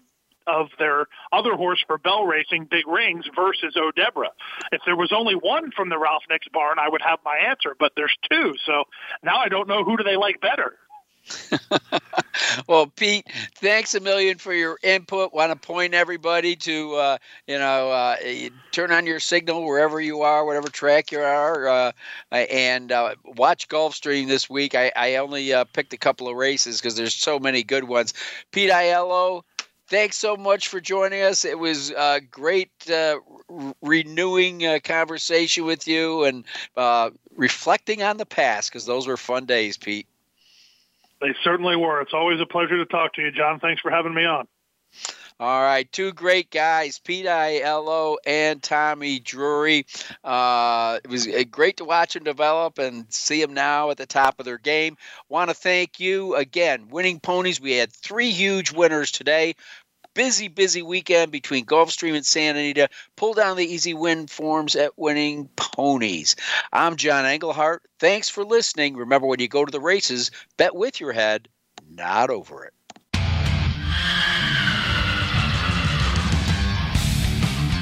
of their other horse for bell racing, Big Rings, versus O'Deborah. If there was only one from the Ralph Nicks barn, I would have my answer, but there's two. So now I don't know who do they like better. <laughs> well, Pete, thanks a million for your input. Want to point everybody to uh, you know uh, turn on your signal wherever you are, whatever track you are, uh, and uh, watch Gulfstream this week. I, I only uh, picked a couple of races because there's so many good ones. Pete Aiello, thanks so much for joining us. It was uh, great uh, re- renewing uh, conversation with you and uh, reflecting on the past because those were fun days, Pete. They certainly were. It's always a pleasure to talk to you, John. Thanks for having me on. All right, two great guys, Pete Aiello and Tommy Drury. Uh, it was uh, great to watch them develop and see them now at the top of their game. Want to thank you again, Winning Ponies. We had three huge winners today busy, busy weekend between Gulfstream and Santa Anita. Pull down the easy win forms at Winning Ponies. I'm John Englehart. Thanks for listening. Remember, when you go to the races, bet with your head, not over it.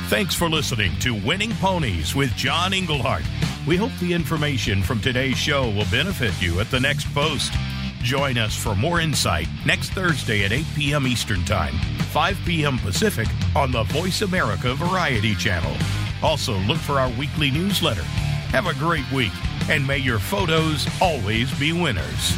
Thanks for listening to Winning Ponies with John Englehart. We hope the information from today's show will benefit you at the next post. Join us for more insight next Thursday at 8 p.m. Eastern Time, 5 p.m. Pacific on the Voice America Variety Channel. Also, look for our weekly newsletter. Have a great week, and may your photos always be winners.